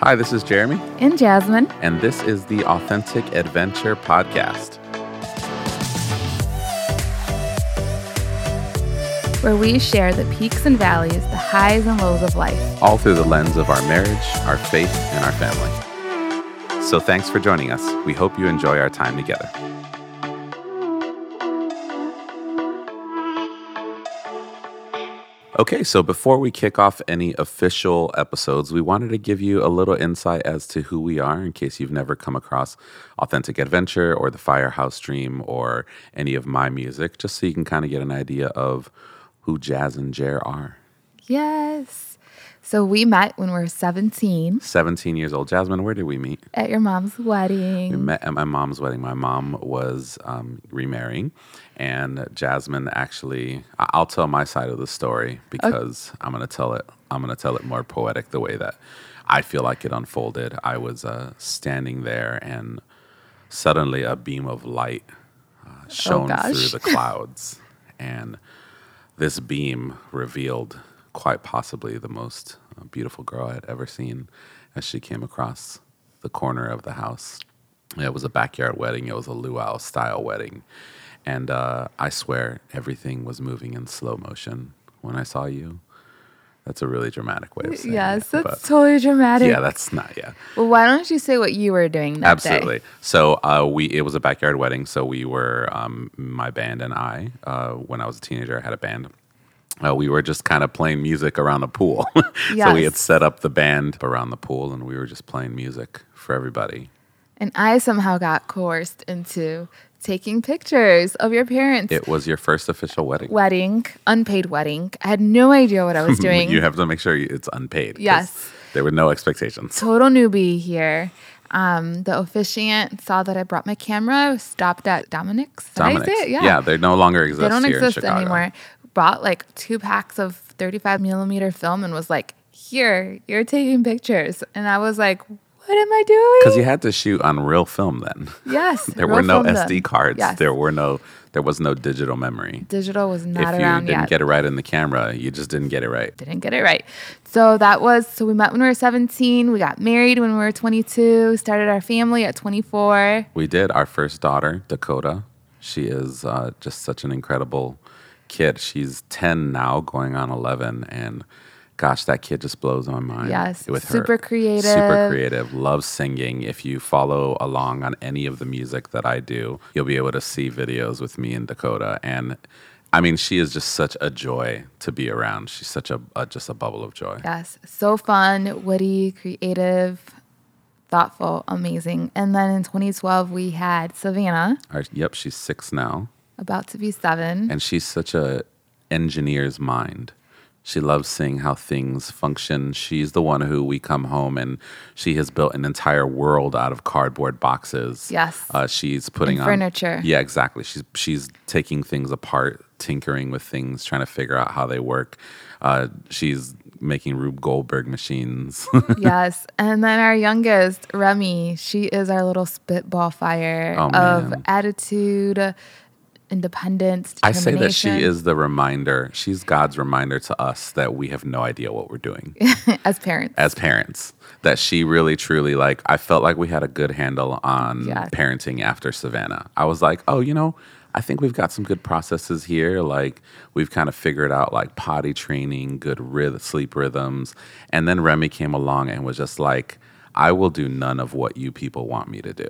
Hi, this is Jeremy, and Jasmine. and this is the Authentic Adventure Podcast. where we share the peaks and valleys, the highs and lows of life. all through the lens of our marriage, our faith, and our family. So thanks for joining us. We hope you enjoy our time together. Okay, so before we kick off any official episodes, we wanted to give you a little insight as to who we are in case you've never come across Authentic Adventure or the Firehouse Dream or any of my music, just so you can kind of get an idea of who Jazz and Jer are. Yes. So we met when we were 17 17 years old. Jasmine, where did we meet? at your mom's wedding. We met at my mom's wedding. My mom was um, remarrying, and Jasmine actually. I'll tell my side of the story because I'm going to tell it. I'm going to tell it more poetic the way that I feel like it unfolded. I was uh, standing there, and suddenly a beam of light uh, shone gosh. through the clouds, and this beam revealed quite possibly the most uh, beautiful girl I had ever seen as she came across the corner of the house. It was a backyard wedding, it was a luau style wedding. And uh, I swear everything was moving in slow motion when I saw you. That's a really dramatic way of saying yes, it. Yes, that's totally dramatic. yeah, that's not, yeah. well, why don't you say what you were doing that Absolutely. day? So uh, we it was a backyard wedding. So we were um, my band and I. Uh, when I was a teenager, I had a band. Uh, we were just kind of playing music around the pool. so we had set up the band around the pool, and we were just playing music for everybody. And I somehow got coerced into taking pictures of your parents' It was your first official wedding. wedding, unpaid wedding. I had no idea what I was doing. you have to make sure it's unpaid. Yes. There were no expectations. total newbie here. Um, the officiant saw that I brought my camera, stopped at Dominick's. Did I say Dominick's. it? Yeah. they no longer exist they don't exist anymore. Bought like two packs of 35 millimeter film and was like, here, you're taking pictures. And I was like, what am I doing? Because you had to shoot on real film then. yes. There were no SD then. cards. Yes. There were no. There was no digital memory. Digital was not if you didn't yet. get it right in the camera, you just didn't get it right. didn't get it right. So that was so we met when we were 17. We got married when we were 22. Started our family at 24. We did. Our first daughter, Dakota, she is uh, just such an incredible kid. She's 10 now, going on 11. And gosh, that kid just blows my mind. Yes, her. super creative. Super creative. Loves singing. If you follow along on any of the music that I do, you'll be able to see videos with me and Dakota. And I mean, she is just such a joy to be around. She's such a, a just a bubble of joy. Yes, so fun, witty, creative, thoughtful, amazing. And then in 2012 we had Savannah, Our, yep, she's six now. About to be seven. and she's such a engineer's mind. She loves seeing how things function. She's the one who we come home and she has built an entire world out of cardboard boxes. Yes. uh, she's putting And on furniture. Yeah, exactly. She's she's taking things apart, tinkering with things, trying to figure out how they work. Uh, she's making Rube Goldberg machines. yes. And then our youngest, Remy, she is our little spitball fire Oh, of attitude, independence, I say that she is the reminder. She's God's reminder to us that we have no idea what we're doing. as parents. as parents. That she really truly like i felt like we had a good handle on parenting after savannah. I was like oh you know i think we've got some good processes here. Like we've kind of figured out like potty training good sleep rhythms. And then remy came along and was just like i will do none of what you people want me to do.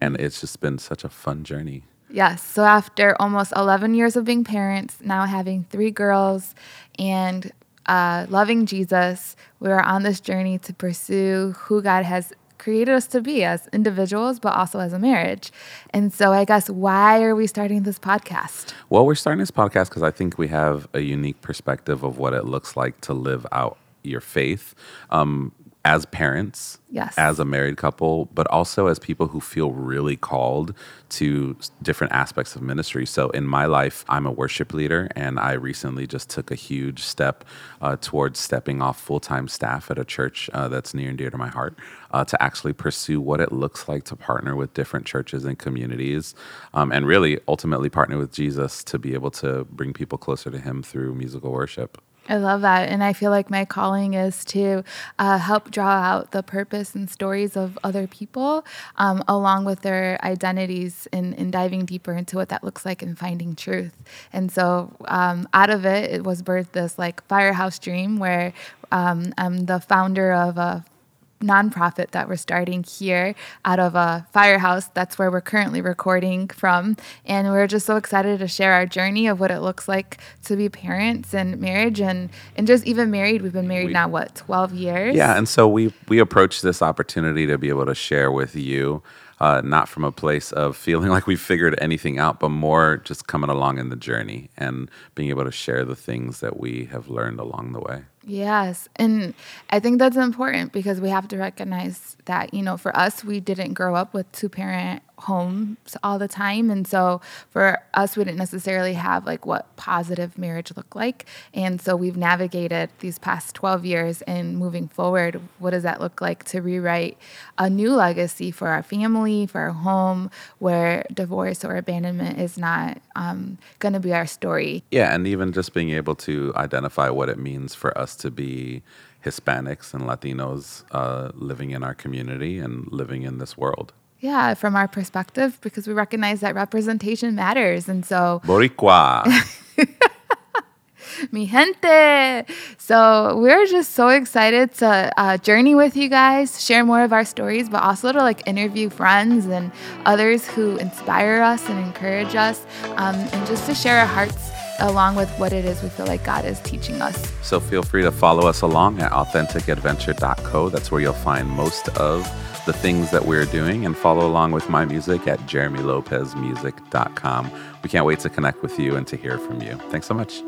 And it's just been such a fun journey Yes. So after almost 11 years of being parents, now having three girls and uh, loving Jesus, we are on this journey to pursue who God has created us to be as individuals, but also as a marriage. And so, I guess, why are we starting this podcast? Well, we're starting this podcast because I think we have a unique perspective of what it looks like to live out your faith um, as parents, Yes. as a married couple, but also as people who feel really called to different aspects of ministry. So, in my life, I'm a worship leader, and I recently just took a huge step uh, towards stepping off full time staff at a church uh, that's near and dear to my heart uh, to actually pursue what it looks like to partner with different churches and communities, um, and really ultimately partner with Jesus to be able to bring people closer to Him through musical worship. I love that. And I feel like my calling is to uh, help draw out the purpose and stories of other people um, along with their identities and, diving deeper into what that looks like and finding truth. And so um, out of it, it was birthed this like firehouse dream where um, I'm the founder of a nonprofit that we're starting here out of a firehouse. That's where we're currently recording from. And we're just so excited to share our journey of what it looks like to be parents and marriage and, and just even married. We've been married we, now, what, 12 years? Yeah. And so we, we approach this opportunity to be able to share with you. Uh, not from a place of feeling like we've figured anything out, but more just coming along in the journey and being able to share the things that we have learned along the way. Yes. And I think that's important because we have to recognize that, you know, for us, we didn't grow up with two parent homes all the time. And so for us, we didn't necessarily have like what positive marriage looked like. And so we've navigated these past 12 years and moving forward, what does that look like to rewrite a new legacy for our family, for our home, where divorce or abandonment is not um, going to be our story. Yeah. And even just being able to identify what it means for us to be Hispanics and Latinos uh, living in our community and living in this world. Yeah, from our perspective, because we recognize that representation matters. And so, Boricua. Mi gente. So we're just so excited to uh, journey with you guys, share more of our stories, but also to like interview friends and others who inspire us and encourage us, um, and just to share our hearts along with what it is we feel like God is teaching us. So feel free to follow us along at authenticadventure.co. That's where you'll find most of the things that we're doing and follow along with my music at jeremylopezmusic.com. We can't wait to connect with you and to hear from you. Thanks so much.